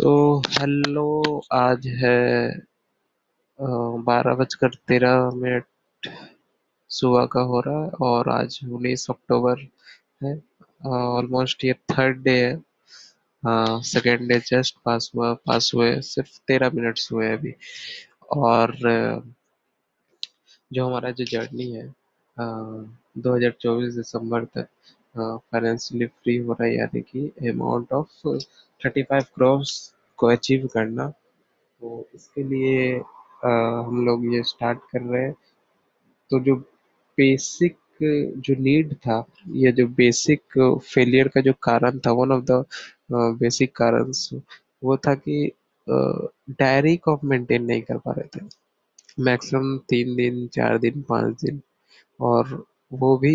So hello आज है बारह बजकर तेरह मिनट सुबह का हो रहा है और आज उन्नीस अक्टूबर है ऑलमोस्ट ये थर्ड डे है। सेकेंड डे जस्ट पास हुआ पास हुए, सिर्फ़ तेरह मिनट्स हुए अभी। और जो हमारा जो जर्नी है दो हज़ार चौबीस दिसंबर तक फाइनेंशियली फ्री हो रहा है, यानी कि amount of thirty five crores को अचीव करना। तो इसके लिए आ, हम लोग ये स्टार्ट कर रहे हैं। तो जो बेसिक जो नीड था ये जो बेसिक फेलियर का जो कारण था वन ऑफ़ द बेसिक कारण वो था कि डायरी को मेंटेन नहीं कर पा रहे थे। मैक्सिमम तीन दिन चार दिन पाँच दिन। और वो भी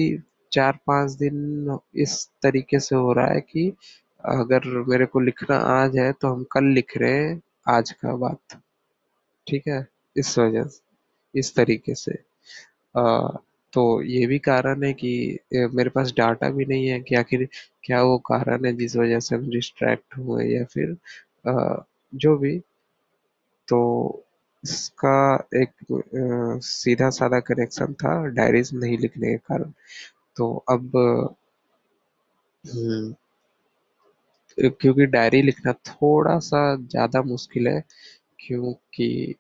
चार पाँच दिन इस तरीके से हो रहा है कि अगर मेरे को लिखना आज है तो हम कल लिख रहे हैं आज का बात। ठीक है? इस वजह से इस तरीके से। आ, तो ये भी कारण है कि मेरे पास डाटा भी नहीं है कि आखिर क्या वो कारण है जिस वजह से हम डिस्ट्रैक्ट हुए या फिर आ, जो भी। तो इसका एक आ, सीधा साधा कनेक्शन था डायरीज नहीं लिखने के कारण। तो अब हम्म, क्योंकि डायरी लिखना थोड़ा सा ज़्यादा मुश्किल है क्योंकि